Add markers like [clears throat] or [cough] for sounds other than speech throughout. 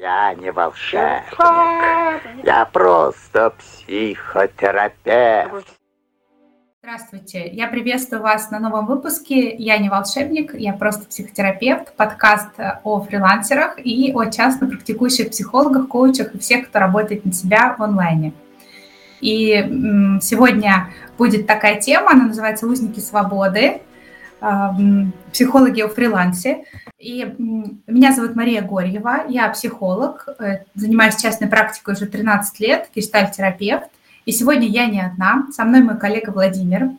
Я не волшебник. Я просто психотерапевт. Здравствуйте, я приветствую вас на новом выпуске «Я не волшебник, я просто психотерапевт», подкаст о фрилансерах и о частно практикующих психологах, коучах и всех, кто работает на себя в онлайне. И сегодня будет такая тема, она называется «Узники свободы», психологи о фрилансе. И меня зовут Мария Горьева, я психолог, э, занимаюсь частной практикой уже 13 лет, гештальт-терапевт. И сегодня я не одна, со мной мой коллега Владимир.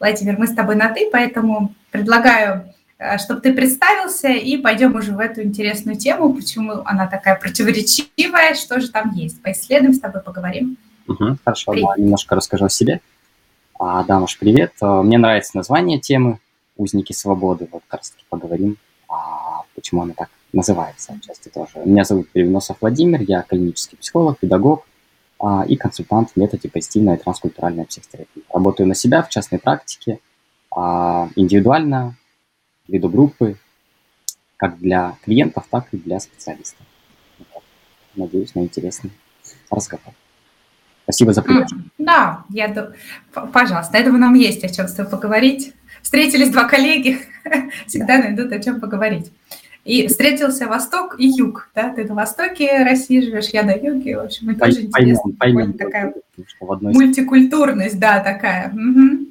Владимир, мы с тобой на «ты», поэтому предлагаю, э, чтобы ты представился, и пойдем уже в эту интересную тему, почему она такая противоречивая, что же там есть. Поисследуем с тобой, поговорим. Угу, хорошо, привет. немножко расскажу о себе. А, Дамаш, привет. Э, мне нравится название темы «Узники свободы». Вот как раз таки поговорим, а, почему она так называется отчасти тоже. Меня зовут Перевносов Владимир, я клинический психолог, педагог а, и консультант в методе позитивная и транскультуральная психотерапия. Работаю на себя в частной практике, а, индивидуально, веду группы, как для клиентов, так и для специалистов. Надеюсь на интересный разговор. Спасибо за приглашение. Да, я, пожалуйста, думаю, нам есть о чем с тобой поговорить встретились два коллеги, [laughs] всегда найдут о чем поговорить. И встретился Восток и Юг, да, ты на востоке России живешь, я на юге, в общем, это тоже интересно. Поймем, такая мультикультурность, да, такая. Угу.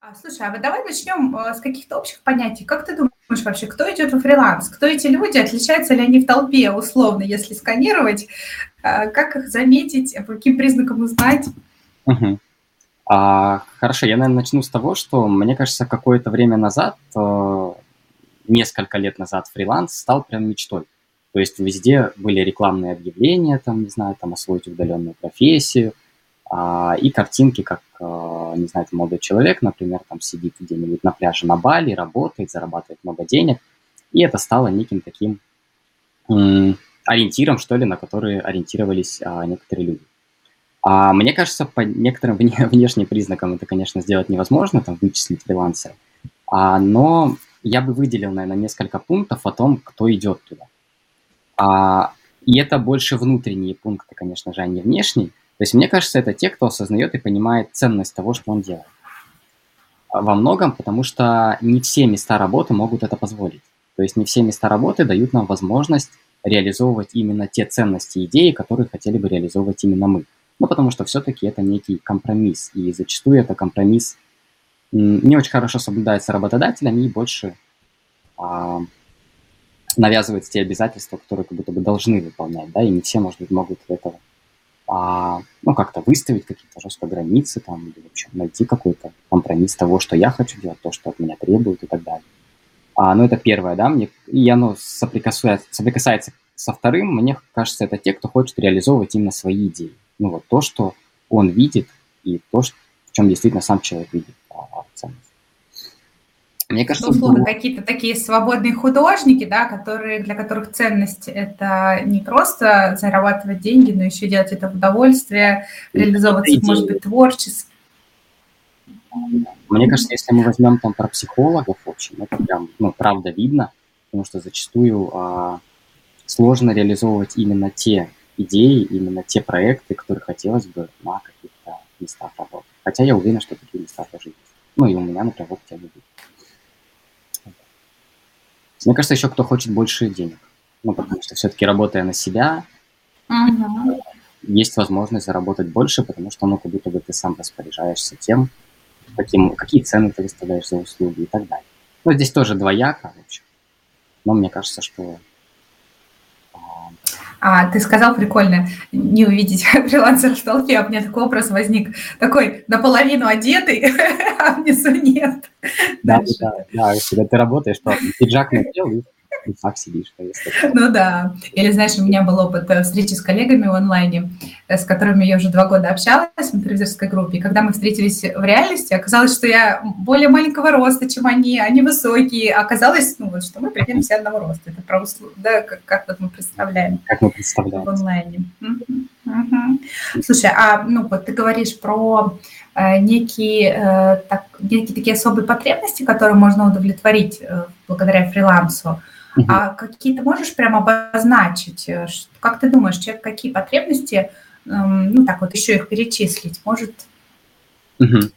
А, слушай, а вот давай начнем э, с каких-то общих понятий. Как ты думаешь вообще, кто идет во фриланс? Кто эти люди? Отличаются ли они в толпе, условно, если сканировать? Э, как их заметить? По каким признакам узнать? Угу. А, хорошо, я, наверное, начну с того, что, мне кажется, какое-то время назад, э, несколько лет назад фриланс стал прям мечтой. То есть везде были рекламные объявления, там, не знаю, там, освоить удаленную профессию, а, и картинки, как, э, не знаю, молодой человек, например, там сидит где-нибудь на пляже на Бали, работает, зарабатывает много денег, и это стало неким таким ориентиром, что ли, на который ориентировались а, некоторые люди. А мне кажется, по некоторым [laughs] внешним признакам это, конечно, сделать невозможно, там, вычислить фрилансера. А, но я бы выделил, наверное, несколько пунктов о том, кто идет туда. А, и это больше внутренние пункты, конечно же, а не внешние. То есть, мне кажется, это те, кто осознает и понимает ценность того, что он делает. А, во многом, потому что не все места работы могут это позволить. То есть не все места работы дают нам возможность реализовывать именно те ценности идеи, которые хотели бы реализовывать именно мы. Ну, потому что все-таки это некий компромисс, и зачастую это компромисс не очень хорошо соблюдается работодателями и больше а, навязывает те обязательства, которые как будто бы должны выполнять, да, и не все, может быть, могут этого, а, ну, как-то выставить какие-то жесткие границы там, или, в общем, найти какой-то компромисс того, что я хочу делать, то, что от меня требуют и так далее. А, ну, это первое, да, мне, и оно соприкасается, соприкасается со вторым, мне кажется, это те, кто хочет реализовывать именно свои идеи ну, вот то, что он видит, и то, что, в чем действительно сам человек видит а, ценность. Мне кажется, условно, какие-то такие свободные художники, да, которые, для которых ценность – это не просто зарабатывать деньги, но еще делать это в удовольствие, реализовываться, может быть, творчески. Мне кажется, если мы возьмем там про психологов, в общем, это прям, ну, правда видно, потому что зачастую а, сложно реализовывать именно те идеи, именно те проекты, которые хотелось бы на каких-то местах работать. Хотя я уверен, что такие места тоже есть. Ну и у меня, например, в опыте они будут. Мне кажется, еще кто хочет больше денег. Ну, потому что все-таки работая на себя, uh-huh. есть возможность заработать больше, потому что, ну, как будто бы ты сам распоряжаешься тем, каким, какие цены ты выставляешь за услуги и так далее. Ну, здесь тоже двояко, в общем. Но мне кажется, что а ты сказал прикольно, не увидеть [laughs] фрилансера в толпе, а у меня такой образ возник, такой наполовину одетый, [laughs] а внизу нет. Да, да, да, когда ты работаешь, то пиджак надел и и так сидишь. [laughs] Ну да. Или, знаешь, у меня был опыт э, встречи с коллегами в онлайне, э, с которыми я уже два года общалась в интервьюерской группе. И когда мы встретились в реальности, оказалось, что я более маленького роста, чем они, они высокие. Оказалось, ну вот, что мы примерно все одного роста. Это про услуг, да, как, как вот мы представляем. Как мы представляем. В онлайне. Угу. Слушай, а ну вот ты говоришь про э, некие, так, некие такие особые потребности, которые можно удовлетворить благодаря фрилансу. Угу. А какие-то можешь прямо обозначить? Э, как ты думаешь, человек какие потребности, эм, ну так вот еще их перечислить, может? Угу.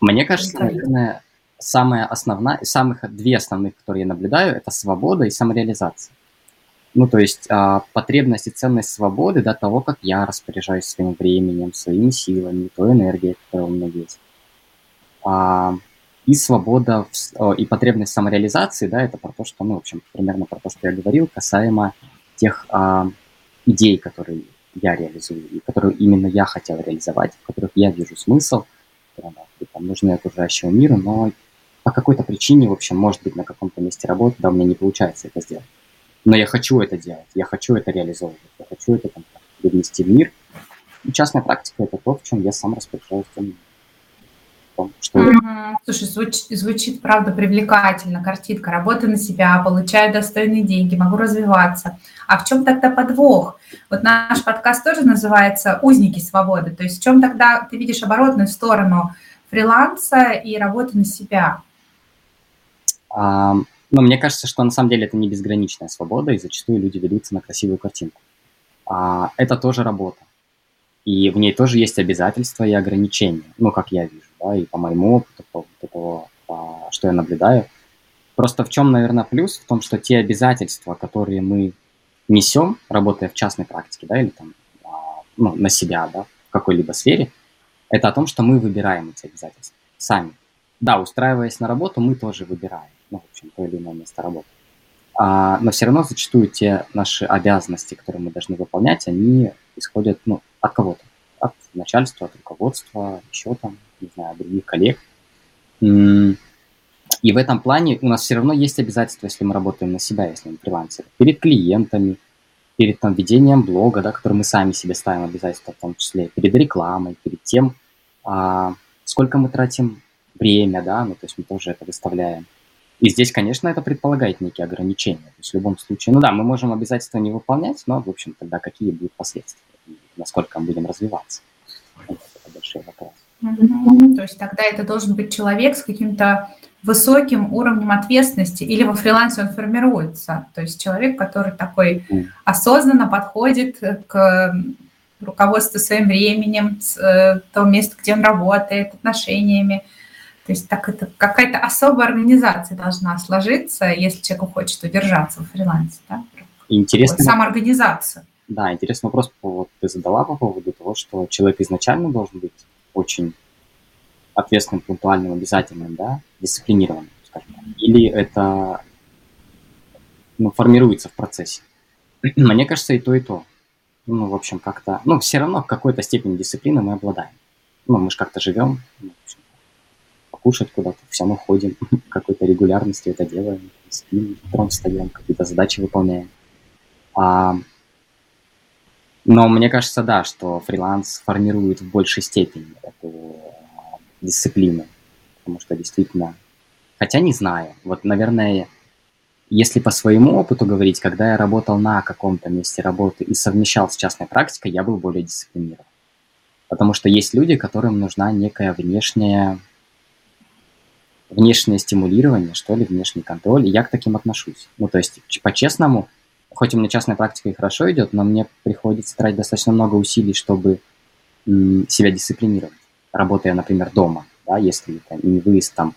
Мне кажется, наверное, самая основная, самых две основных, которые я наблюдаю, это свобода и самореализация. Ну, то есть а, потребность и ценность свободы до того, как я распоряжаюсь своим временем, своими силами, той энергией, которая у меня есть. А, и свобода в, и потребность самореализации, да, это про то, что, ну, в общем, примерно про то, что я говорил, касаемо тех а, идей, которые я реализую, и которые именно я хотел реализовать, в которых я вижу смысл, которые там, нужны окружающему миру, но по какой-то причине, в общем, может быть, на каком-то месте работы, да, у меня не получается это сделать. Но я хочу это делать, я хочу это реализовывать, я хочу это там, привнести в мир. И частная практика – это то, в чем я сам распоряжаюсь что... Mm-hmm. Слушай, звучит, звучит, правда, привлекательно. Картинка, работа на себя, получаю достойные деньги, могу развиваться. А в чем тогда подвох? Вот наш подкаст тоже называется «Узники свободы». То есть в чем тогда ты видишь оборотную сторону фриланса и работы на себя? А, ну, мне кажется, что на самом деле это не безграничная свобода, и зачастую люди ведутся на красивую картинку. А, это тоже работа. И в ней тоже есть обязательства и ограничения, ну, как я вижу да, и по моему опыту, по этого, по, что я наблюдаю. Просто в чем, наверное, плюс? В том, что те обязательства, которые мы несем, работая в частной практике, да, или там, а, ну, на себя, да, в какой-либо сфере, это о том, что мы выбираем эти обязательства сами. Да, устраиваясь на работу, мы тоже выбираем, ну, в общем, то или иное место работы. А, но все равно зачастую те наши обязанности, которые мы должны выполнять, они исходят ну, от кого-то, от начальства, от руководства, еще там, не знаю, других коллег. И в этом плане у нас все равно есть обязательства, если мы работаем на себя, если мы фрилансеры, перед клиентами, перед там, ведением блога, да, который мы сами себе ставим обязательства в том числе, перед рекламой, перед тем, а, сколько мы тратим время, да, ну, то есть мы тоже это выставляем. И здесь, конечно, это предполагает некие ограничения. То есть в любом случае, ну да, мы можем обязательства не выполнять, но, в общем, тогда какие будут последствия, насколько мы будем развиваться. Это большой вопрос. Угу. То есть тогда это должен быть человек с каким-то высоким уровнем ответственности, или во фрилансе он формируется. То есть человек, который такой осознанно подходит к руководству своим временем, с э, того места, где он работает, отношениями. То есть так это какая-то особая организация должна сложиться, если человек хочет удержаться в фрилансе. Да? Интересно. Самоорганизация. Да, интересный вопрос вот, ты задала по поводу того, что человек изначально должен быть очень ответственным, пунктуальным, обязательным, да, дисциплинированным, скажем так. Или это ну, формируется в процессе. [clears throat] Мне кажется, и то, и то. Ну, в общем, как-то... Ну, все равно в какой-то степени дисциплины мы обладаем. Ну, мы же как-то живем, ну, общем, покушать куда-то, все мы ходим, [laughs] какой-то регулярности это делаем, спим, утром встаем, какие-то задачи выполняем. А но мне кажется, да, что фриланс формирует в большей степени эту э, дисциплину. Потому что действительно, хотя не знаю, вот, наверное, если по своему опыту говорить, когда я работал на каком-то месте работы и совмещал с частной практикой, я был более дисциплинирован. Потому что есть люди, которым нужна некая внешняя, внешнее стимулирование, что ли, внешний контроль, и я к таким отношусь. Ну, то есть, по-честному, хоть у меня частная практика и хорошо идет, но мне приходится тратить достаточно много усилий, чтобы себя дисциплинировать, работая, например, дома, да, если это не выезд там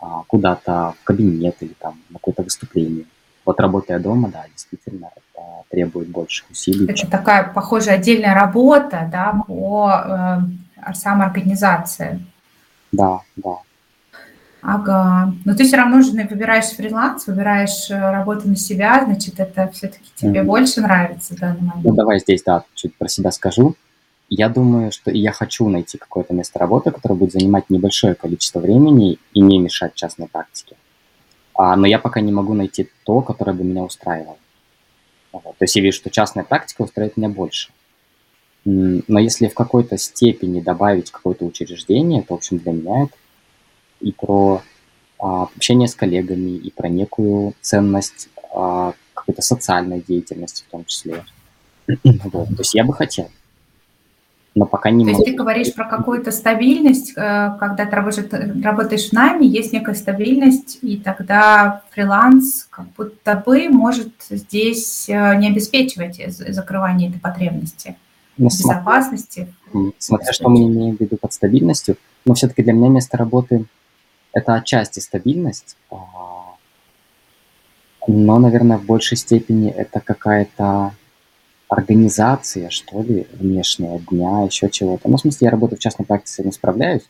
а, куда-то в кабинет или там на какое-то выступление. Вот работая дома, да, действительно, это требует больших усилий. Это чем... такая, похоже, отдельная работа, да, по э, самоорганизации. Да, да. Ага. Но ты все равно же выбираешь фриланс, выбираешь э, работу на себя, значит, это все-таки тебе mm-hmm. больше нравится в данный момент. Ну, давай здесь, да, чуть про себя скажу. Я думаю, что я хочу найти какое-то место работы, которое будет занимать небольшое количество времени и не мешать частной практике. А, но я пока не могу найти то, которое бы меня устраивало. Вот. То есть я вижу, что частная практика устраивает меня больше. Но если в какой-то степени добавить какое-то учреждение, то, в общем, для меня это и про а, общение с коллегами, и про некую ценность а, какой-то социальной деятельности в том числе. [clears throat] Вот. То есть я бы хотел. но пока не То могу. есть ты говоришь про какую-то стабильность, э, когда ты работаешь, работаешь в найме, есть некая стабильность, и тогда фриланс как будто бы может здесь э, не обеспечивать закрывание этой потребности, ну, безопасности. Смотря, что мы имеем в виду под стабильностью, но все-таки для меня место работы – это отчасти стабильность, а, но, наверное, в большей степени это какая-то организация, что ли, внешняя дня, еще чего-то. Ну, в смысле, я работаю в частной практике, этим справляюсь,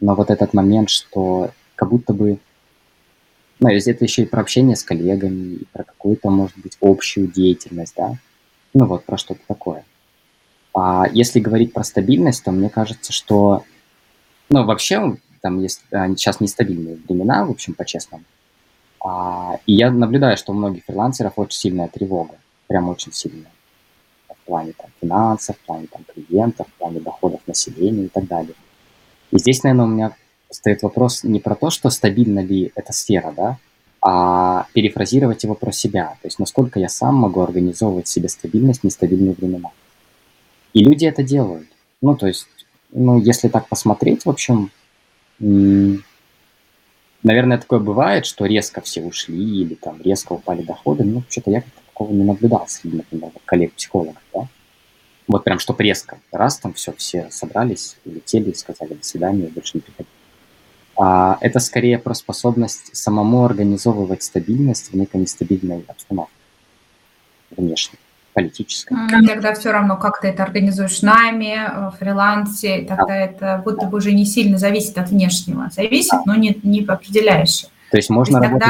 но вот этот момент, что как будто бы, ну, это еще и про общение с коллегами, и про какую-то, может быть, общую деятельность, да, ну, вот про что-то такое. А если говорить про стабильность, то мне кажется, что, ну, вообще, там есть сейчас нестабильные времена, в общем, по-честному. А, и я наблюдаю, что у многих фрилансеров очень сильная тревога, прям очень сильная в плане там, финансов, в плане там, клиентов, в плане доходов населения и так далее. И здесь, наверное, у меня стоит вопрос не про то, что стабильна ли эта сфера, да, а перефразировать его про себя. То есть насколько я сам могу организовывать себе стабильность в нестабильные времена. И люди это делают. Ну, то есть, ну, если так посмотреть, в общем, наверное, такое бывает, что резко все ушли или там резко упали доходы. Ну, что-то я такого не наблюдал среди, например, коллег-психологов, да? Вот прям, что резко. Раз там все, все собрались, улетели сказали до свидания, больше не приходи. А это скорее про способность самому организовывать стабильность в некой нестабильной обстановке внешней, политической. Тогда все равно, как ты это организуешь найме, в фрилансе, тогда да. это будто бы уже не сильно зависит от внешнего. Зависит, да. но не, не определяюще. То есть можно То есть работать...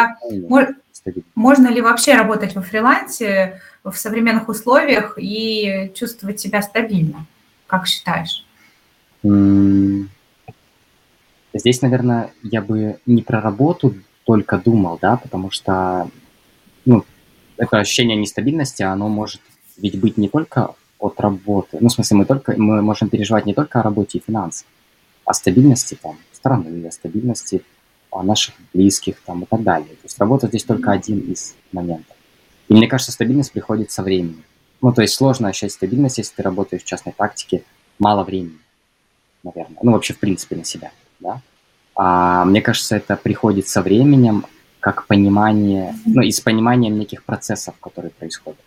Тогда можно ли вообще работать во фрилансе в современных условиях и чувствовать себя стабильно? Как считаешь? Здесь, наверное, я бы не про работу только думал, да, потому что ну, это ощущение нестабильности, оно может ведь быть не только от работы. Ну, в смысле, мы только мы можем переживать не только о работе и финансах, а стабильности там страны, о стабильности наших близких там и так далее. То есть работа здесь только один из моментов. И мне кажется, стабильность приходит со временем. Ну, то есть сложно ощущать стабильность, если ты работаешь в частной практике, мало времени, наверное. Ну, вообще, в принципе, на себя, да. А мне кажется, это приходит со временем, как понимание, ну, и с пониманием неких процессов, которые происходят.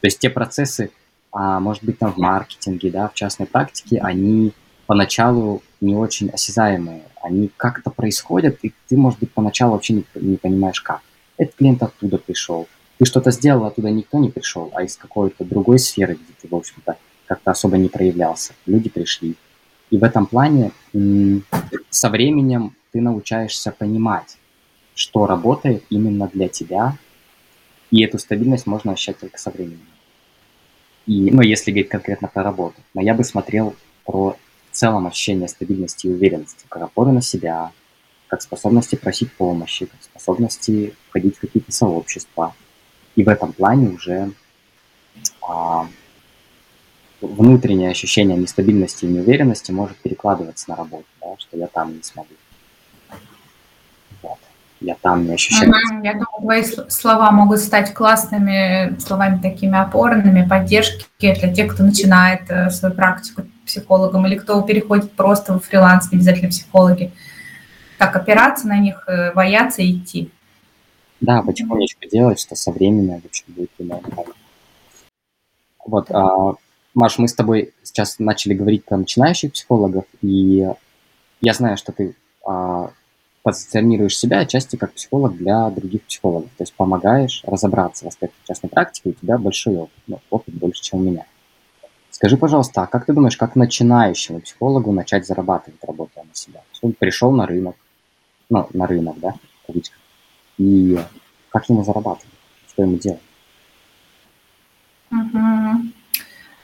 То есть те процессы, а, может быть, там в маркетинге, да, в частной практике, они поначалу не очень осязаемые. Они как-то происходят, и ты, может быть, поначалу вообще не, не понимаешь, как. Этот клиент оттуда пришел. Ты что-то сделал, оттуда никто не пришел, а из какой-то другой сферы, где ты, в общем-то, как-то особо не проявлялся. Люди пришли. И в этом плане со временем ты научаешься понимать, что работает именно для тебя, и эту стабильность можно ощущать только со временем. И, ну, если говорить конкретно про работу. Но я бы смотрел про целом ощущение стабильности и уверенности, как опоры на себя, как способности просить помощи, как способности входить в какие-то сообщества. И в этом плане уже а, внутреннее ощущение нестабильности и неуверенности может перекладываться на работу, да, что я там не смогу. Я там не ощущаю. Ага, я думаю, твои слова могут стать классными словами такими опорными, поддержки для тех, кто начинает э, свою практику психологом или кто переходит просто в фриланс, не обязательно психологи. Так, опираться на них, э, бояться идти. Да, потихонечку делать, что со временем в общем, будет примерно Вот, а, Маш, мы с тобой сейчас начали говорить про начинающих психологов, и я знаю, что ты а, позиционируешь себя отчасти как психолог для других психологов, то есть помогаешь разобраться в аспектах частной практики, у тебя большой опыт, ну, опыт больше, чем у меня. Скажи, пожалуйста, а как ты думаешь, как начинающему психологу начать зарабатывать, работая на себя? Он пришел на рынок, ну, на рынок, да, в и как ему зарабатывать? Что ему делать?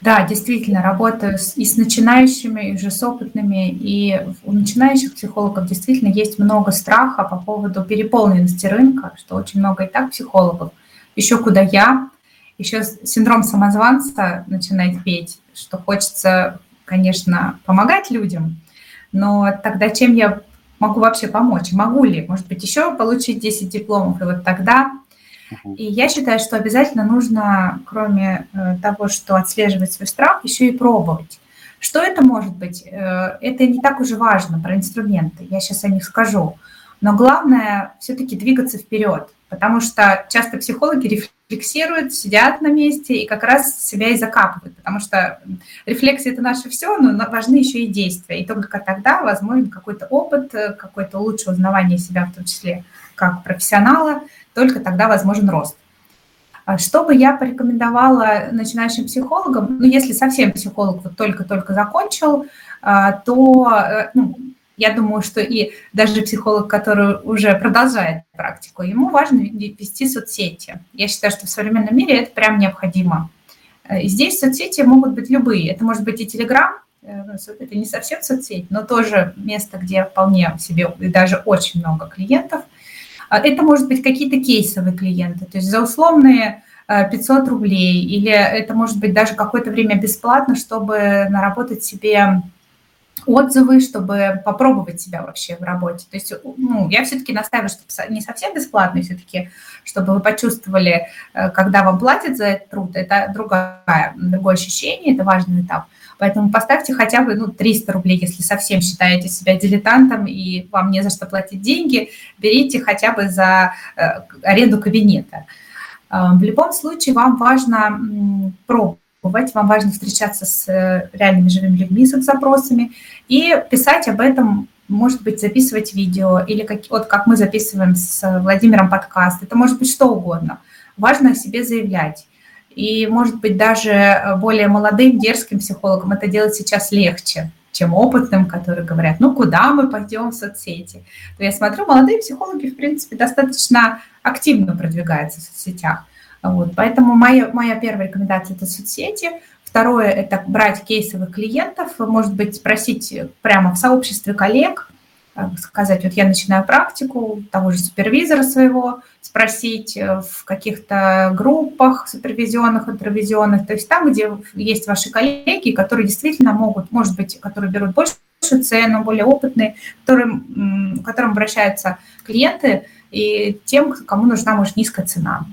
Да, действительно, работаю с, и с начинающими, и уже с опытными. И у начинающих психологов действительно есть много страха по поводу переполненности рынка, что очень много и так психологов. Еще куда я, еще синдром самозванца начинает петь, что хочется, конечно, помогать людям, но тогда чем я могу вообще помочь? Могу ли, может быть, еще получить 10 дипломов, и вот тогда... И я считаю, что обязательно нужно, кроме э, того, что отслеживать свой страх, еще и пробовать. Что это может быть? Э, это не так уже важно про инструменты, я сейчас о них скажу. Но главное все-таки двигаться вперед, потому что часто психологи рефлексируют, сидят на месте и как раз себя и закапывают, потому что рефлексия – это наше все, но важны еще и действия. И только тогда возможен какой-то опыт, э, какое-то лучшее узнавание себя, в том числе как профессионала, только тогда возможен рост. А что бы я порекомендовала начинающим психологам, ну, если совсем психолог вот только-только закончил, а, то э, ну, я думаю, что и даже психолог, который уже продолжает практику, ему важно вести соцсети. Я считаю, что в современном мире это прям необходимо. Э, здесь соцсети могут быть любые. Это может быть и Телеграм, э, ну, это не совсем соцсеть, но тоже место, где вполне себе и даже очень много клиентов – это может быть какие-то кейсовые клиенты, то есть за условные 500 э, рублей, или это может быть даже какое-то время бесплатно, чтобы наработать себе отзывы, чтобы попробовать себя вообще в работе. То есть ну, я все-таки настаиваю, что не совсем бесплатно, все-таки, чтобы вы почувствовали, э, когда вам платят за этот труд, это другая, другое ощущение, это важный этап. Поэтому поставьте хотя бы ну, 300 рублей, если совсем считаете себя дилетантом и вам не за что платить деньги, берите хотя бы за э, аренду кабинета. Э, в любом случае вам важно пробовать, вам важно встречаться с э, реальными живыми людьми, с их запросами и писать об этом может быть, записывать видео, или как, вот как мы записываем с Владимиром подкаст, это может быть что угодно. Важно о себе заявлять. И, может быть, даже э, более молодым, дерзким психологам это делать сейчас легче, чем опытным, которые говорят, ну, куда мы пойдем в соцсети? То я смотрю, молодые психологи, в принципе, достаточно активно продвигаются в соцсетях. Вот, поэтому моя, моя первая рекомендация – это соцсети. Второе – это брать кейсовых клиентов, может быть, спросить прямо в сообществе коллег, сказать, вот я начинаю практику того же супервизора своего, спросить э, в каких-то группах супервизионных, интервизионных, то есть там, где есть ваши коллеги, которые действительно могут, может быть, которые берут больше цену, более опытные, которым, к которым обращаются клиенты и тем, кому нужна, может, низкая цена.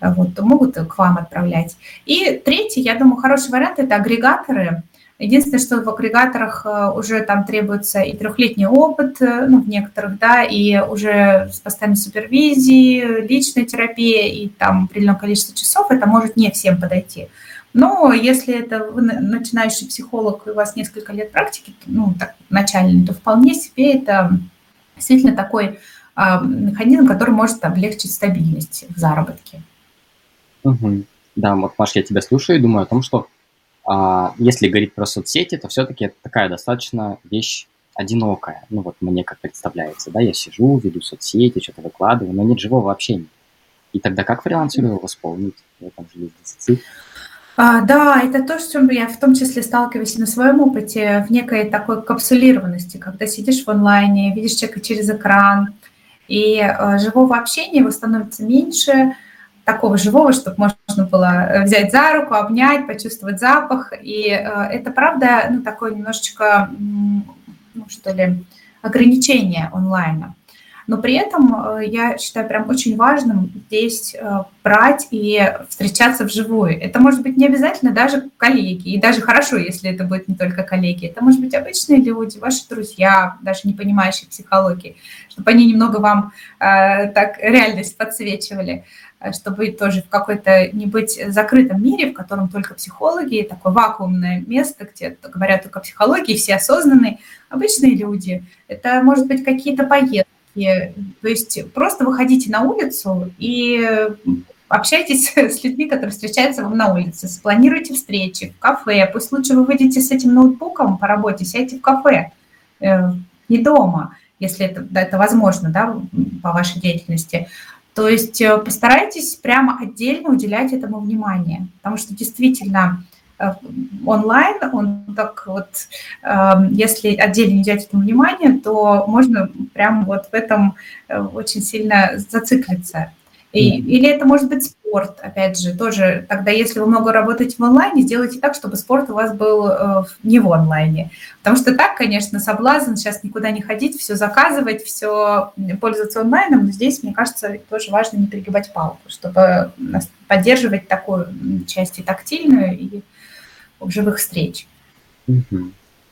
Вот, могут к вам отправлять. И третий, я думаю, хороший вариант – это агрегаторы – Единственное, что в агрегаторах э, уже там требуется и трехлетний опыт, э, ну, в некоторых, да, и уже с постоянной супервизией, личной терапией и там определенное количество часов, это может не всем подойти. Но если это вы начинающий психолог, и у вас несколько лет практики, ну, так, начальный, то вполне себе это действительно такой а, механизм, который может облегчить стабильность в заработке. Угу. Да, вот, Маш, я тебя слушаю и думаю о том, что а, если говорить про соцсети, то все-таки это такая достаточно вещь одинокая. Ну вот мне как представляется, да, я сижу, веду соцсети, что-то выкладываю, но нет живого общения. И тогда как фрилансеру его восполнить в этом же есть дефицит? А, да, это то, с чем я в том числе сталкиваюсь на своем опыте, в некой такой капсулированности, когда сидишь в онлайне, видишь человека через экран, и э, живого общения его становится меньше, такого живого, чтобы можно было э, взять за руку, обнять, почувствовать запах. И э, это, правда, ну, такое немножечко, ну, что ли, ограничение онлайна. Но при этом э, я считаю прям очень важным здесь брать и встречаться вживую. Это может быть не обязательно даже коллеги, и даже хорошо, если это будет не только коллеги. Это может быть обычные люди, ваши друзья, даже не понимающие психологии, чтобы они немного вам э, так реальность подсвечивали. Э, чтобы тоже в какой-то не быть закрытом мире, в котором только психологи, такое вакуумное место, где говорят только о психологии, все осознанные, обычные люди. Это, может быть, какие-то поездки. То есть просто выходите на улицу и общайтесь [laughs] с людьми, которые встречаются вам на улице, спланируйте встречи в кафе. Пусть лучше вы выйдете с этим ноутбуком по работе, сядьте в кафе, э, не дома, если это, это возможно, да, по вашей деятельности. То есть э, постарайтесь прямо отдельно уделять этому внимание, потому что действительно э, онлайн, он так вот, эм, если отдельно уделять этому внимание, то можно прямо вот в этом э, очень сильно зациклиться. И, или это может быть спорт, опять же, тоже. Тогда, если вы много работаете в онлайне, сделайте так, чтобы спорт у вас был э, не в онлайне. Потому что так, конечно, соблазн сейчас никуда не ходить, все заказывать, все пользоваться онлайном. Но здесь, мне кажется, тоже важно не перегибать палку, чтобы поддерживать такую часть и тактильную, и живых встреч.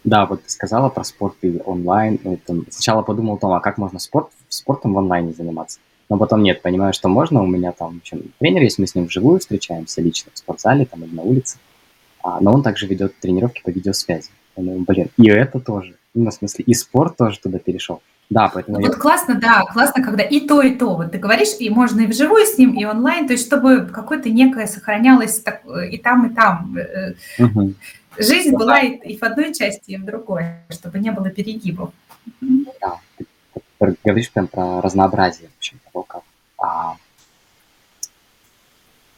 Да, вот ты сказала про спорт и онлайн. Это, сначала подумал о том, а как можно спорт, спортом в онлайне заниматься. Но потом нет, понимаю, что можно. У меня там в общем, тренер есть, мы с ним вживую встречаемся лично в спортзале там, или на улице. А, но он также ведет тренировки по видеосвязи. Я думаю, блин, и это тоже. Ну, в смысле, и спорт тоже туда перешел. Да, поэтому... Вот я... классно, да, классно, когда и то, и то. Вот ты говоришь, и можно и вживую с ним, и онлайн, то есть чтобы какое-то некое сохранялось так, и там, и там. Угу. Жизнь ну, была да. и в одной части, и в другой, чтобы не было перегибов. Говоришь прям про разнообразие, в общем, того, как, а,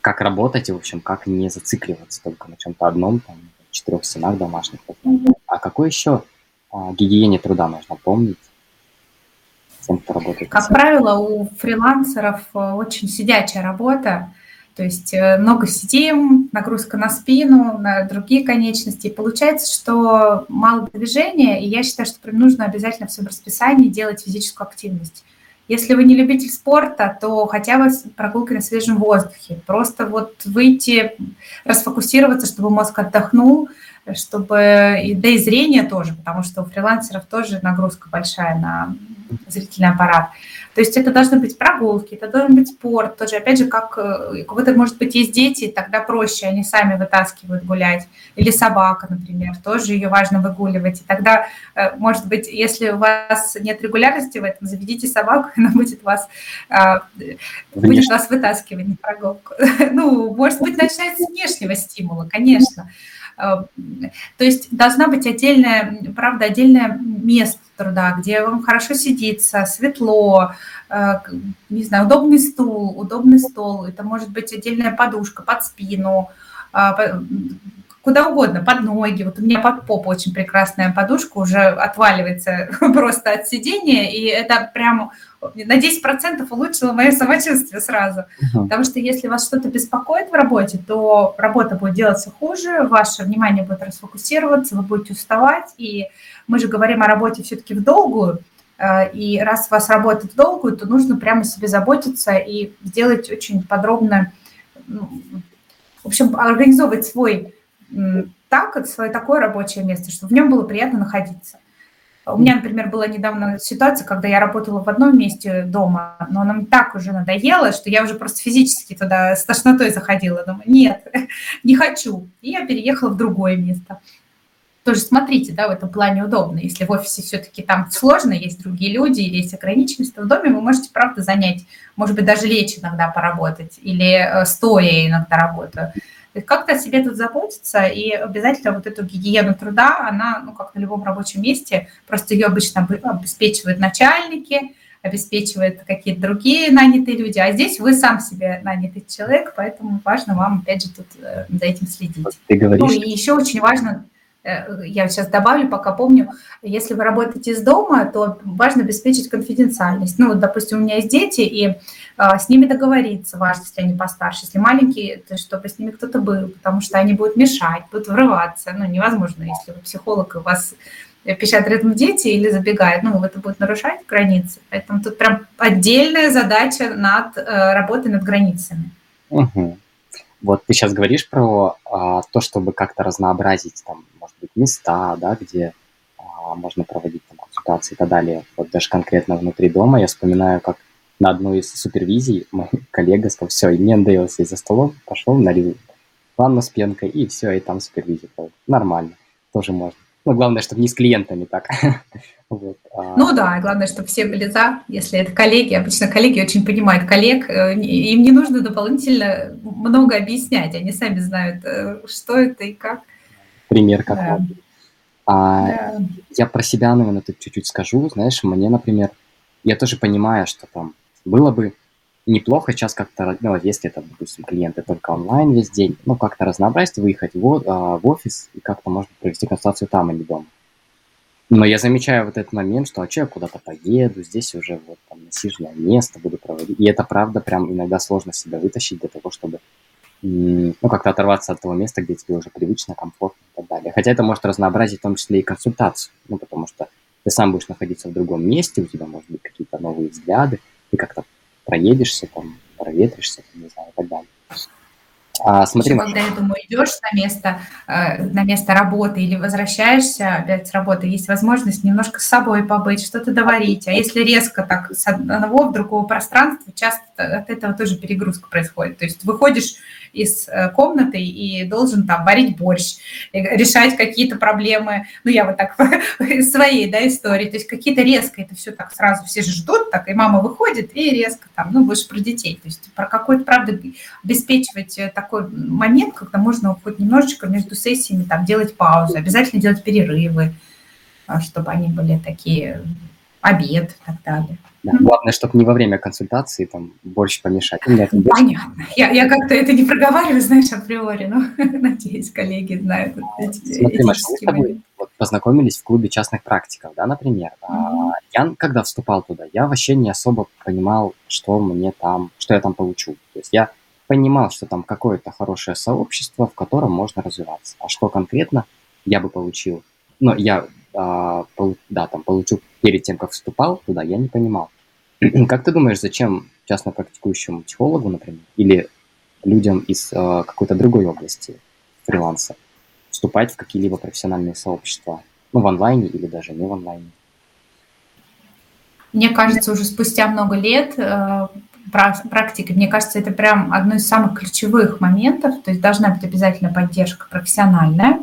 как работать, и, в общем, как не зацикливаться только на чем-то одном, там, в четырех стенах домашних. Mm-hmm. А какой еще а, гигиене труда нужно помнить? тем, кто работает. Как правило, у фрилансеров э, очень сидячая работа, то есть э, много сидим, нагрузка на спину, на другие конечности. И получается, что мало движения, и я считаю, что прям нужно обязательно в своем расписании делать физическую активность. Если вы не любитель спорта, то хотя бы прогулки на свежем воздухе. Просто вот выйти, расфокусироваться, чтобы мозг отдохнул, чтобы и, да и зрение тоже, потому что у фрилансеров тоже нагрузка большая на зрительный аппарат. То есть это должны быть прогулки, это должен быть спорт, тоже, опять же, как э, у кого-то, может быть, есть дети, тогда проще, они сами вытаскивают гулять. Или собака, например, тоже ее важно выгуливать. И тогда, э, может быть, если у вас нет регулярности в этом, заведите собаку, она будет вас, а, будет вас вытаскивать на прогулку. [laughs] Ну, может быть, начинается с внешнего стимула, конечно. То есть должна быть отдельная, правда, отдельное место труда, где вам хорошо сидится, светло, э, не знаю, удобный стул, удобный стол. Это может быть отдельная подушка под спину, э, куда угодно, под ноги. Вот у меня под попу очень прекрасная подушка, уже отваливается [laughs] просто от сидения, и это прям на 10% улучшило мое самочувствие сразу. Uh-huh. Потому что если вас что-то беспокоит в работе, то работа будет делаться хуже, ваше внимание будет расфокусироваться, вы будете уставать, и мы же говорим о работе все-таки в долгую, э, и раз у вас работает в долгую, то нужно прямо себе заботиться и сделать очень подробно, ну, в общем, организовывать свой так, свое такое рабочее место, чтобы в нем было приятно находиться. У меня, например, была недавно ситуация, когда я работала в одном месте дома, но она мне так уже надоела, что я уже просто физически туда с тошнотой заходила. Думаю, нет, [laughs] не хочу. И я переехала в другое место. Тоже смотрите, да, в этом плане удобно. Если в офисе все-таки там сложно, есть другие люди или есть ограниченность, то в доме вы можете, правда, занять, может быть, даже лечь иногда поработать или э, стоя иногда работаю. Как-то о себе тут заботиться, и обязательно вот эту гигиену труда, она, ну, как на любом рабочем месте, просто ее обычно обеспечивают начальники, обеспечивают какие-то другие нанятые люди, а здесь вы сам себе нанятый человек, поэтому важно вам, опять же, тут э, за этим следить. Ты говоришь... Ну, и еще очень важно я сейчас добавлю, пока помню, если вы работаете из дома, то важно обеспечить конфиденциальность. Ну, вот, допустим, у меня есть дети, и а, с ними договориться важно, если они постарше. Если маленькие, то чтобы с ними кто-то был, потому что они будут мешать, будут врываться. Ну, невозможно, если вы психолог, и у вас пищат рядом дети или забегают, ну, это будет нарушать границы. Поэтому тут прям отдельная задача над э, работой над границами. Угу. Вот ты сейчас говоришь про а, то, чтобы как-то разнообразить там быть, места, да, где а, можно проводить там, консультации и так далее. Вот даже конкретно внутри дома я вспоминаю, как на одной из супервизий мой [laughs] коллега сказал, все, и мне надоело сидеть за столом, пошел, налил ванну с пенкой, и все, и там супервизия. Нормально, тоже можно. Ну, главное, чтобы не с клиентами так. [laughs] вот, а... Ну да, главное, чтобы все были за, если это коллеги. Обычно коллеги очень понимают коллег, э, им не нужно дополнительно много объяснять, они сами знают, э, что это и как пример как да. А да. я про себя, наверное, тут чуть-чуть скажу. Знаешь, мне, например, я тоже понимаю, что там было бы неплохо сейчас как-то, ну, если это, допустим, клиенты только онлайн весь день, ну, как-то разнообразить, выехать в, а, в офис и как-то можно провести консультацию там, а не дома. Но я замечаю вот этот момент, что а что я куда-то поеду, здесь уже вот там насиженное место буду проводить. И это правда прям иногда сложно себя вытащить для того, чтобы ну, как-то оторваться от того места, где тебе уже привычно, комфортно и так далее. Хотя это может разнообразить в том числе и консультацию, ну, потому что ты сам будешь находиться в другом месте, у тебя, может быть, какие-то новые взгляды, ты как-то проедешься, там, проветришься, там, не знаю, и так далее. А, смотри, Еще, когда, я думаю, идешь на место, э, на место работы или возвращаешься опять с работы, есть возможность немножко с собой побыть, что-то доварить. А если резко так с одного в другого пространства, часто от этого тоже перегрузка происходит. То есть выходишь из э, комнаты и должен там варить борщ, решать какие-то проблемы, ну, я вот так [laughs] из своей, да, истории, то есть какие-то резко это все так сразу, все ждут, так, и мама выходит, и резко там, ну, больше про детей, то есть про какой-то, правда, обеспечивать э, такой момент, когда можно хоть немножечко между сессиями там делать паузу, обязательно делать перерывы, а, чтобы они были такие, обед и так далее. Да, главное, чтобы не во время консультации там борщ помешать. Понятно. Я, я как-то это не проговариваю, знаешь, априори, но [laughs] надеюсь, коллеги знают эти Смотри, Маша, мы с тобой вот, познакомились в клубе частных практиков, да, например. Mm-hmm. Я, когда вступал туда, я вообще не особо понимал, что мне там, что я там получу. То есть я понимал, что там какое-то хорошее сообщество, в котором можно развиваться. А что конкретно я бы получил? Ну, я а, да, там получил перед тем, как вступал туда, я не понимал. [clears throat] как ты думаешь, зачем частно практикующему психологу, например, или людям из а, какой-то другой области фриланса вступать в какие-либо профессиональные сообщества, ну, в онлайне или даже не в онлайне? Мне кажется, уже спустя много лет э, практики, мне кажется, это прям одно из самых ключевых моментов, то есть должна быть обязательно поддержка профессиональная,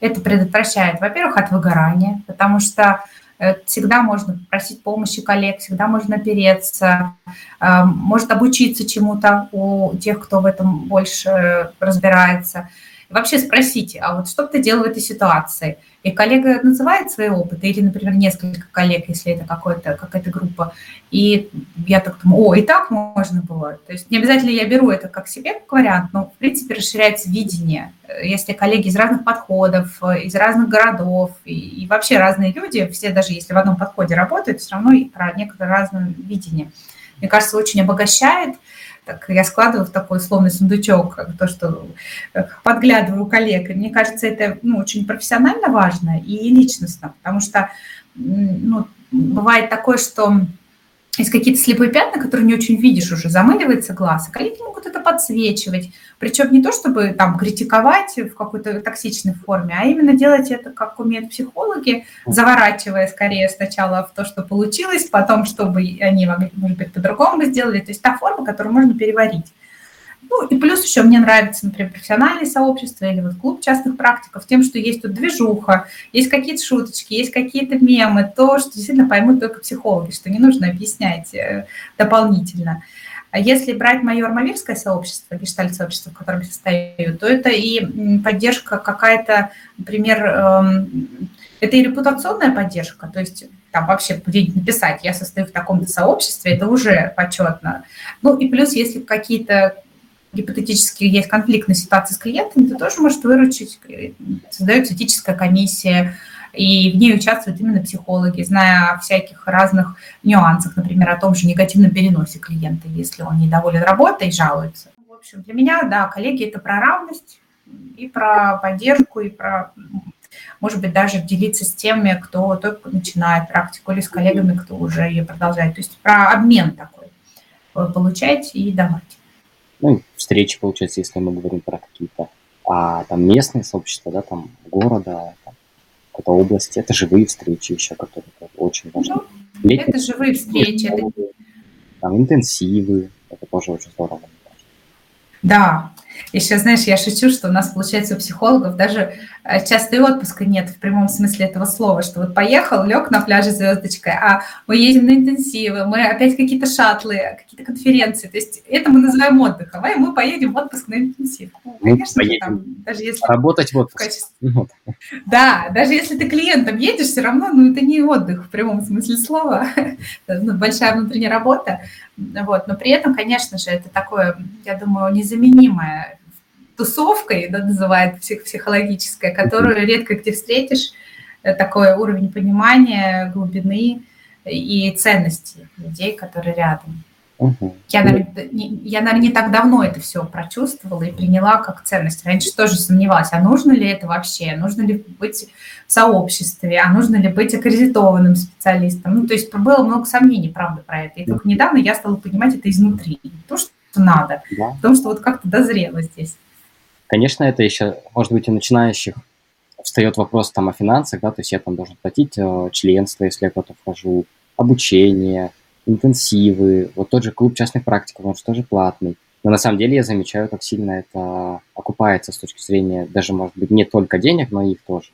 это предотвращает, во-первых, от выгорания, потому что э, всегда можно попросить помощи коллег, всегда можно опереться, э, может обучиться чему-то у тех, кто в этом больше разбирается. Вообще спросите, а вот что бы ты делал в этой ситуации? И коллега называет свои опыты, или, например, несколько коллег, если это какая-то какая группа, и я так думаю, о, и так можно было. То есть не обязательно я беру это как себе, как вариант, но, в принципе, расширяется видение. Если коллеги из разных подходов, из разных городов, и, и вообще разные люди, все даже если в одном подходе работают, все равно про некоторое разное видение. Мне кажется, очень обогащает так я складываю в такой условный сундучок, то, что э, подглядываю коллег. И мне кажется, это ну, очень профессионально важно и личностно, потому что ну, бывает такое, что есть какие-то слепые пятна, которые не очень видишь уже, замыливается глаз, и коллеги могут это подсвечивать. Причем не то, чтобы там критиковать в какой-то токсичной форме, а именно делать это, как умеют психологи, заворачивая скорее сначала в то, что получилось, потом, чтобы они могли, может быть, по-другому сделали. То есть та форма, которую можно переварить. Ну и плюс еще мне нравится, например, профессиональные сообщества или вот клуб частных практиков тем, что есть тут движуха, есть какие-то шуточки, есть какие-то мемы, то, что действительно поймут только психологи, что не нужно объяснять э, дополнительно. А если брать мое армавирское сообщество, гештальт-сообщество, в котором я состою, то это и поддержка какая-то, например, эм, это и репутационная поддержка, то есть там вообще написать, я состою в таком-то сообществе, это уже почетно. Ну и плюс, если какие-то гипотетически есть конфликтная ситуация с клиентами, то тоже может выручить, создается этическая комиссия, и в ней участвуют именно психологи, зная о всяких разных нюансах, например, о том же негативном переносе клиента, если он недоволен работой и жалуется. В общем, для меня, да, коллеги, это про равность и про поддержку, и про, может быть, даже делиться с теми, кто только начинает практику, или с коллегами, кто уже ее продолжает. То есть про обмен такой, получать и давать ну, встречи, получается, если мы говорим про какие-то а, там местные сообщества, да, там города, там, какой-то области, это живые встречи еще, которые очень важны. Ну, это живые встречи. Это... Там интенсивы, это тоже очень здорово. Да, еще, знаешь, я шучу, что у нас, получается, у психологов даже э, часто и отпуска нет в прямом смысле этого слова, что вот поехал, лег на пляже звездочкой, а мы едем на интенсивы, мы опять какие-то шатлы, какие-то конференции. То есть это мы называем отдыхом, а мы поедем в отпуск на интенсив. Ну, конечно, поедем там, даже если работать в отпуск. В качестве... Да, даже если ты клиентом едешь, все равно, ну, это не отдых в прямом смысле слова, [laughs] ну, большая внутренняя работа. Вот. Но при этом, конечно же, это такое, я думаю, незаменимое тусовкой, да, называют псих психологическая, которую редко где встретишь, э, такой уровень понимания, глубины и ценности людей, которые рядом. Угу. Я, наверное, не, я, наверное, не так давно это все прочувствовала и приняла как ценность. Раньше тоже сомневалась, а нужно ли это вообще, нужно ли быть в сообществе, а нужно ли быть аккредитованным специалистом. Ну, то есть было много сомнений, правда, про это. И только недавно я стала понимать это изнутри. Не то, что надо, да. потому что вот как-то дозрела здесь. Конечно, это еще, может быть, у начинающих встает вопрос там о финансах, да, то есть я там должен платить э, членство, если я куда-то вхожу, обучение, интенсивы, вот тот же клуб частных практиков, он же тоже платный. Но на самом деле я замечаю, как сильно это окупается с точки зрения даже, может быть, не только денег, но и их тоже.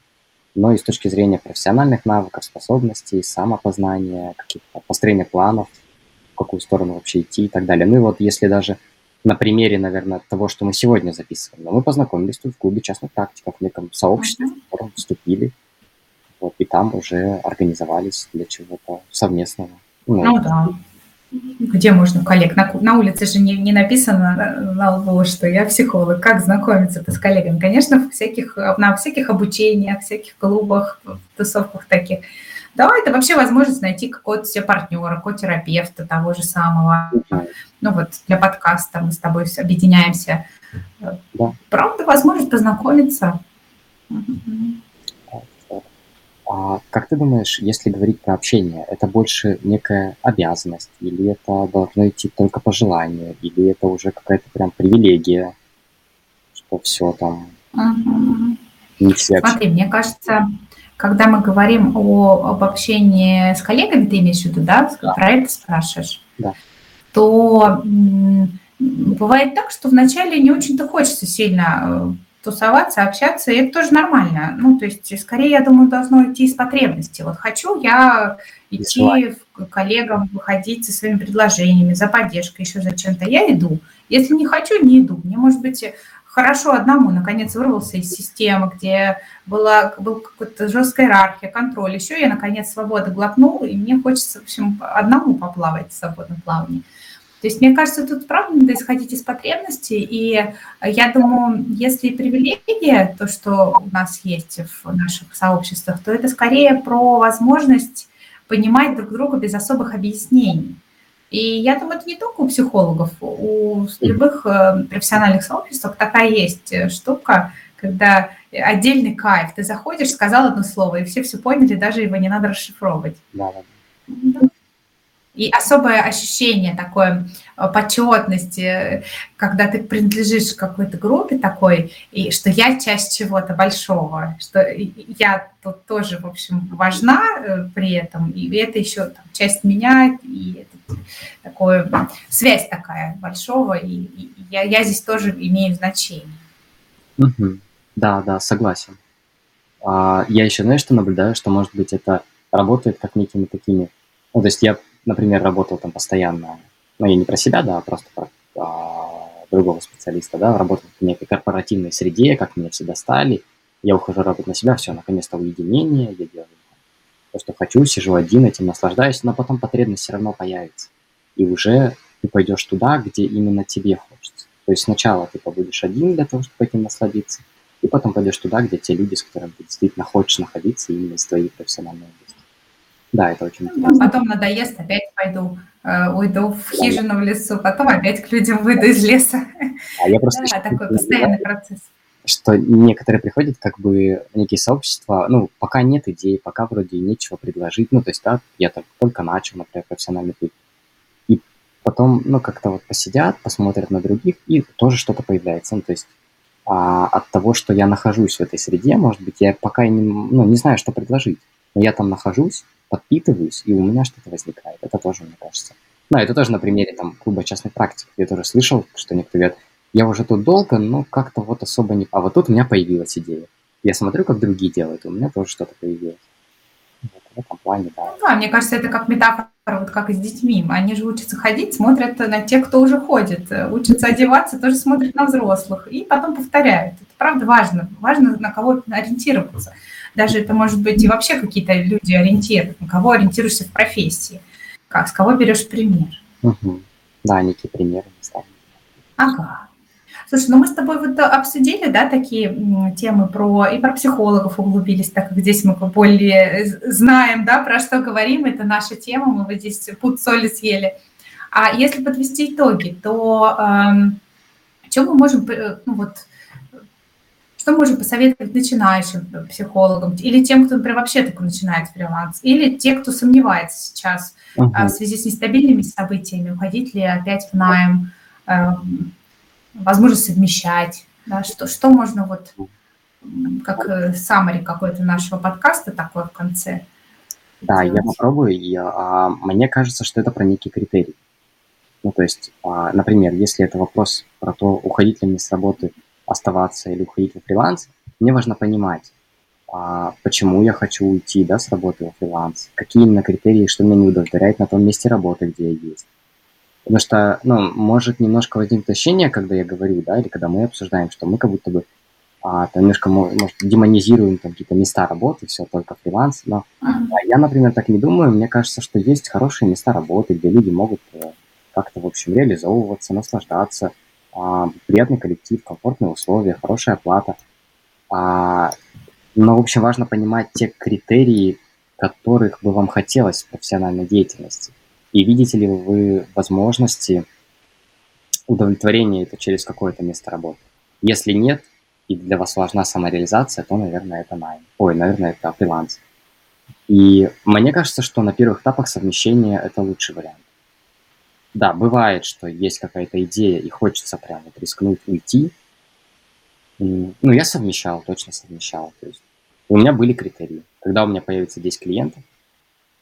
Но и с точки зрения профессиональных навыков, способностей, самопознания, каких-то построения планов, в какую сторону вообще идти и так далее. Ну и вот если даже на примере, наверное, того, что мы сегодня записываем, но мы познакомились тут в клубе частных практиков, в неком сообществе, в котором вступили, вот, и там уже организовались для чего-то совместного. Ну, ну да. Где можно коллег? На, на улице же не, не написано на, на лбу, что я психолог. Как знакомиться-то с коллегами? Конечно, всяких, на всяких обучениях, всяких клубах, тусовках таких. Да, это вообще возможность найти какого-то себе партнера, ко-терапевта того же самого. Ну вот для подкаста мы с тобой объединяемся. Да. Правда, возможность познакомиться. А как ты думаешь, если говорить про общение, это больше некая обязанность, или это должно идти только по желанию, или это уже какая-то прям привилегия, что все там угу. не все Смотри, мне кажется, когда мы говорим о, об общении с коллегами, ты имеешь в виду, да, да. про это спрашиваешь, да. то бывает так, что вначале не очень-то хочется сильно э, тусоваться, общаться, и это тоже нормально. Ну, то есть, скорее, я думаю, должно идти из потребности. Вот хочу я идти к коллегам, выходить со своими предложениями, за поддержкой, еще за чем-то, я иду. Если не хочу, не иду. Мне, может быть, хорошо одному, наконец, вырвался из системы, где была, был какая-то жесткая иерархия, контроль. Еще я, наконец, свободы глотнул, и мне хочется, в общем, одному поплавать в свободном плавании. То есть, мне кажется, тут правда надо исходить из потребностей, и я думаю, если привилегия, то, что у нас есть в наших сообществах, то это скорее про возможность понимать друг друга без особых объяснений. И я думаю, это не только у психологов, у любых э, профессиональных сообществ такая есть э, штука, когда отдельный кайф. Ты заходишь, сказал одно слово, и все все поняли, даже его не надо расшифровывать. Да, да. И особое ощущение такое э, почетности, когда ты принадлежишь какой-то группе такой, и что я часть чего-то большого, что я тут тоже, в общем, важна э, при этом, и это еще там, часть меня, и это такое, связь такая большого, и, и я, я здесь тоже имею значение. Угу. Да, да, согласен. А, я еще, знаешь, что наблюдаю, что, может быть, это работает как некими такими... Ну, то есть я например, работал там постоянно, ну, я не про себя, да, а просто про а, другого специалиста, да, работал в некой корпоративной среде, как меня всегда стали, я ухожу работать на себя, все, наконец-то уединение, я делаю то, что хочу, сижу один, этим наслаждаюсь, но потом потребность все равно появится. И уже ты пойдешь туда, где именно тебе хочется. То есть сначала ты побудешь один для того, чтобы этим насладиться, и потом пойдешь туда, где те люди, с которыми ты действительно хочешь находиться именно из твоей профессиональной. Да, это очень интересно. Потом надоест, опять пойду, э, уйду в хижину в лесу, потом опять к людям выйду из леса. А я просто да, такой постоянный процесс. Что некоторые приходят как бы некие сообщества, ну, пока нет идей, пока вроде нечего предложить, ну, то есть, да, я только, только начал, например, профессиональный путь. И потом, ну, как-то вот посидят, посмотрят на других, и тоже что-то появляется. Ну, то есть а, от того, что я нахожусь в этой среде, может быть, я пока не, ну, не знаю, что предложить, но я там нахожусь, подпитываюсь, и у меня что-то возникает. Это тоже, мне кажется. Ну, это тоже на примере там клуба частной практики. Я тоже слышал, что некоторые говорят, я уже тут долго, но как-то вот особо не... А вот тут у меня появилась идея. Я смотрю, как другие делают, и у меня тоже что-то появилось. Вот, в этом плане, да. Ну, да, мне кажется, это как метафора, вот как и с детьми. Они же учатся ходить, смотрят на тех, кто уже ходит. Учатся одеваться, тоже смотрят на взрослых. И потом повторяют. Это правда важно. Важно на кого ориентироваться даже это может быть и вообще какие-то люди ориентируют, на кого ориентируешься в профессии, как, с кого берешь пример. Угу. Да, некие примеры. Ага. Слушай, ну мы с тобой вот обсудили, да, такие темы про и про психологов углубились, так как здесь мы более знаем, да, про что говорим, это наша тема, мы вот здесь пуд соли съели. А если подвести итоги, то эм, чем мы можем, э, ну вот, что можем посоветовать начинающим психологам или тем, кто, например, вообще только начинает фриланс, или те, кто сомневается сейчас uh-huh. в связи с нестабильными событиями, уходить ли опять в найм, эм, возможно совмещать. Да, что, что можно вот как summary какой-то нашего подкаста такой в конце? Да, я попробую. И, а, мне кажется, что это про некий критерий. Ну, то есть, а, например, если это вопрос про то, уходить ли мне с работы, оставаться или уходить в фриланс, мне важно понимать, а, почему я хочу уйти да, с работы в фриланс, какие именно критерии, что меня не удовлетворяет на том месте работы, где я есть. Потому что, ну, может немножко возникнуть ощущение, когда я говорю, да, или когда мы обсуждаем, что мы как будто бы а, там немножко, может, демонизируем там какие-то места работы, все только фриланс. Но uh-huh. я, например, так не думаю. Мне кажется, что есть хорошие места работы, где люди могут э, как-то, в общем, реализовываться, наслаждаться. А, приятный коллектив, комфортные условия, хорошая оплата. А, но, в общем, важно понимать те критерии, которых бы вам хотелось в профессиональной деятельности. И видите ли вы возможности удовлетворения это через какое-то место работы. Если нет, и для вас важна самореализация, то, наверное, это найм. Ой, наверное, это фриланс. И мне кажется, что на первых этапах совмещения это лучший вариант. Да, бывает, что есть какая-то идея и хочется прямо вот рискнуть уйти. Ну, я совмещал, точно совмещал. То есть у меня были критерии. Когда у меня появится 10 клиентов,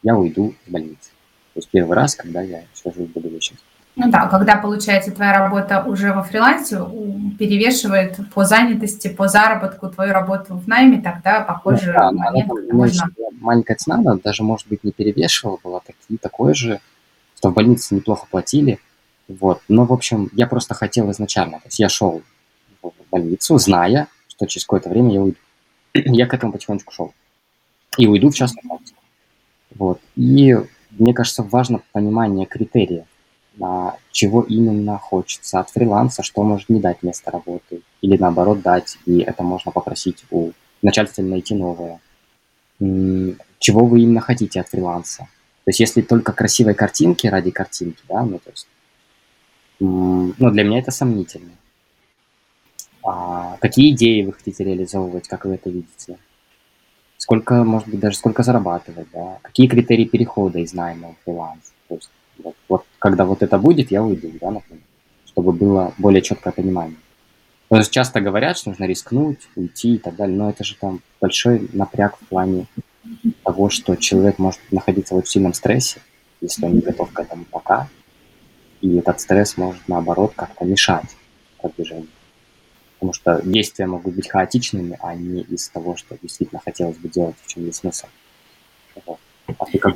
я уйду в больницу. То есть первый раз, когда я сижу в благовещенске. Ну да, когда, получается, твоя работа уже во фрилансе перевешивает по занятости, по заработку твою работу в найме, тогда, похоже, ну, да, момент, можно... Маленькая цена, она даже, может быть, не перевешивала, была такие, такое же, что в больнице неплохо платили. Вот. Но, в общем, я просто хотел изначально. То есть я шел в больницу, зная, что через какое-то время я уйду. [clears throat] я к этому потихонечку шел. И уйду в частную практику. Вот. И мне кажется, важно понимание критериев а, чего именно хочется от фриланса, что может не дать место работы, или наоборот дать, и это можно попросить у начальства найти новое. Чего вы именно хотите от фриланса? То есть если только красивой картинки ради картинки, да, ну то есть, ну для меня это сомнительно. А какие идеи вы хотите реализовывать, как вы это видите? Сколько, может быть, даже сколько зарабатывать, да? Какие критерии перехода из найма в фриланс? То есть вот, вот когда вот это будет, я уйду, да, например, чтобы было более четкое понимание. Потому что часто говорят, что нужно рискнуть, уйти и так далее, но это же там большой напряг в плане того, что человек может находиться в очень сильном стрессе, если он не готов к этому пока, и этот стресс может, наоборот, как-то мешать продвижению. Потому что действия могут быть хаотичными, а не из того, что действительно хотелось бы делать, в чем есть смысл. Вот.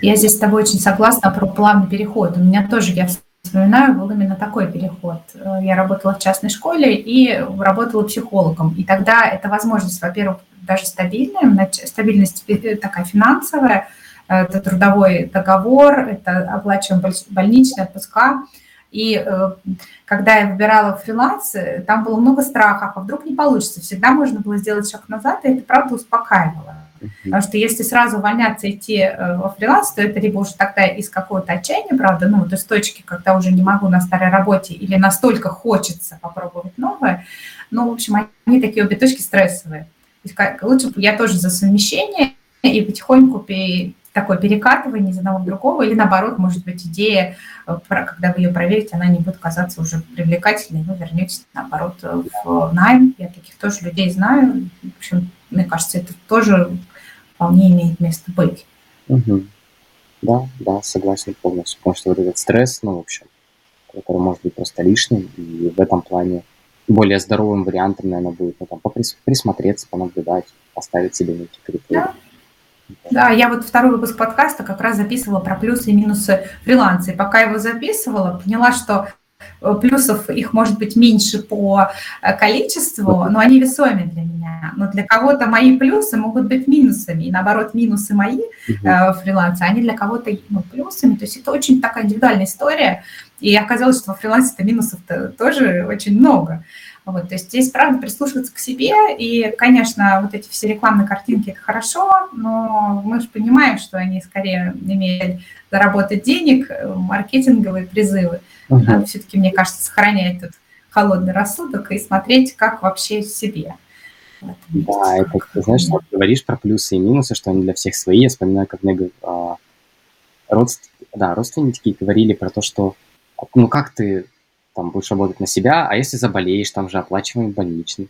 Я здесь с тобой очень согласна про плавный переход. У меня тоже, я вспоминаю, был именно такой переход. Я работала в частной школе и работала психологом. И тогда это возможность, во-первых, даже стабильная, стабильность э, такая финансовая, это трудовой договор, это оплачиваем больничные отпуска. И э, когда я выбирала фриланс, там было много страхов, а вдруг не получится. Всегда можно было сделать шаг назад, и это правда успокаивало. Потому что если сразу увольняться, идти э, во фриланс, то это либо уже тогда из какого-то отчаяния, правда, ну, то есть точки, когда уже не могу на старой работе или настолько хочется попробовать новое. Ну, в общем, они такие обе точки стрессовые. Лучше я тоже за совмещение и потихоньку такое перекатывание из одного в другого, или наоборот, может быть, идея, э, когда вы ее проверите, она не будет казаться уже привлекательной, вы вернетесь, наоборот, в найм. Я таких тоже людей знаю. В общем, мне кажется, это тоже вполне имеет место быть. Угу. Да, да, согласен полностью. Потому что вот этот стресс, ну, в общем, который может быть просто лишним, и в этом плане более здоровым вариантом, наверное, будет ну, там, присмотреться, понаблюдать, поставить себе некие критерии. Да. Я вот второй выпуск подкаста как раз записывала про плюсы и минусы фриланса. И пока его записывала, поняла, что плюсов их может быть меньше по э, количеству, но они весомые для меня. Но для кого-то мои плюсы могут быть минусами, и наоборот, минусы мои э, фриланса, они для кого-то ну, плюсами. То есть это очень такая индивидуальная история, и оказалось, что во фрилансе минусов -то тоже очень много. Вот, то есть здесь, правда, прислушиваться к себе, и, конечно, вот эти все рекламные картинки – это хорошо, но мы же понимаем, что они скорее имеют заработать денег, маркетинговые призывы. Угу. Надо все-таки, мне кажется, сохранять этот холодный рассудок и смотреть, как вообще себе. Да, это, ты знаешь, что ты говоришь про плюсы и минусы, что они для всех свои. Я вспоминаю, как мне а, родственники, да, родственники говорили про то, что ну как ты там будешь работать на себя, а если заболеешь, там же оплачиваем больничный.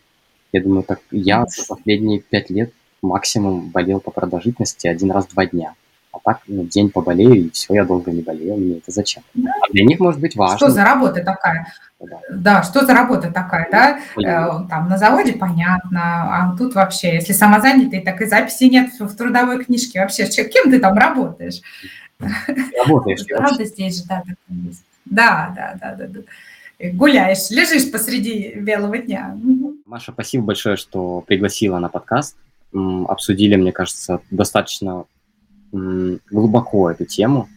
Я думаю, так я последние пять лет максимум болел по продолжительности один раз в два дня. А так, ну, день поболею, и все, я долго не болел, мне это зачем? А для них может быть важно. Что за работа такая? Да, да что за работа такая, да? Э, там на заводе понятно, а тут вообще, если самозанятый, так и записи нет в трудовой книжке. Вообще, кем ты там работаешь? Работаешь. Правда, здесь же, да, Да, да, да, да. да гуляешь, лежишь посреди белого дня. Маша, спасибо большое, что пригласила на подкаст. Обсудили, мне кажется, достаточно глубоко эту тему.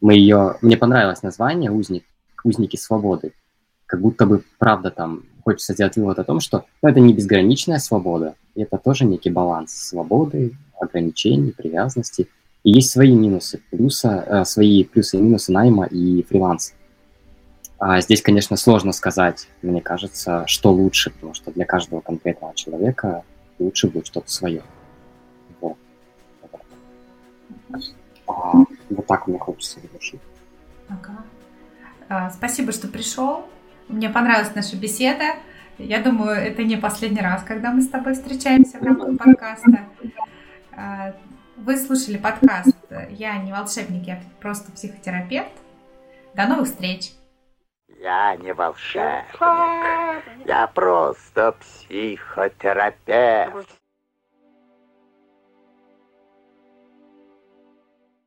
Мы ее... Мне понравилось название «Узник», «Узники свободы». Как будто бы, правда, там хочется сделать вывод о том, что ну, это не безграничная свобода, это тоже некий баланс свободы, ограничений, привязанности. И есть свои минусы, плюса, э, свои плюсы и минусы найма и фриланса. А здесь, конечно, сложно сказать, мне кажется, что лучше, потому что для каждого конкретного человека лучше будет что-то свое. Вот. А, вот так мне хочется завершить. Ага. А, спасибо, что пришел. Мне понравилась наша беседа. Я думаю, это не последний раз, когда мы с тобой встречаемся в рамках подкаста. А, вы слушали подкаст «Я не волшебник, я просто психотерапевт». До новых встреч! Я не волшебник, я просто психотерапевт.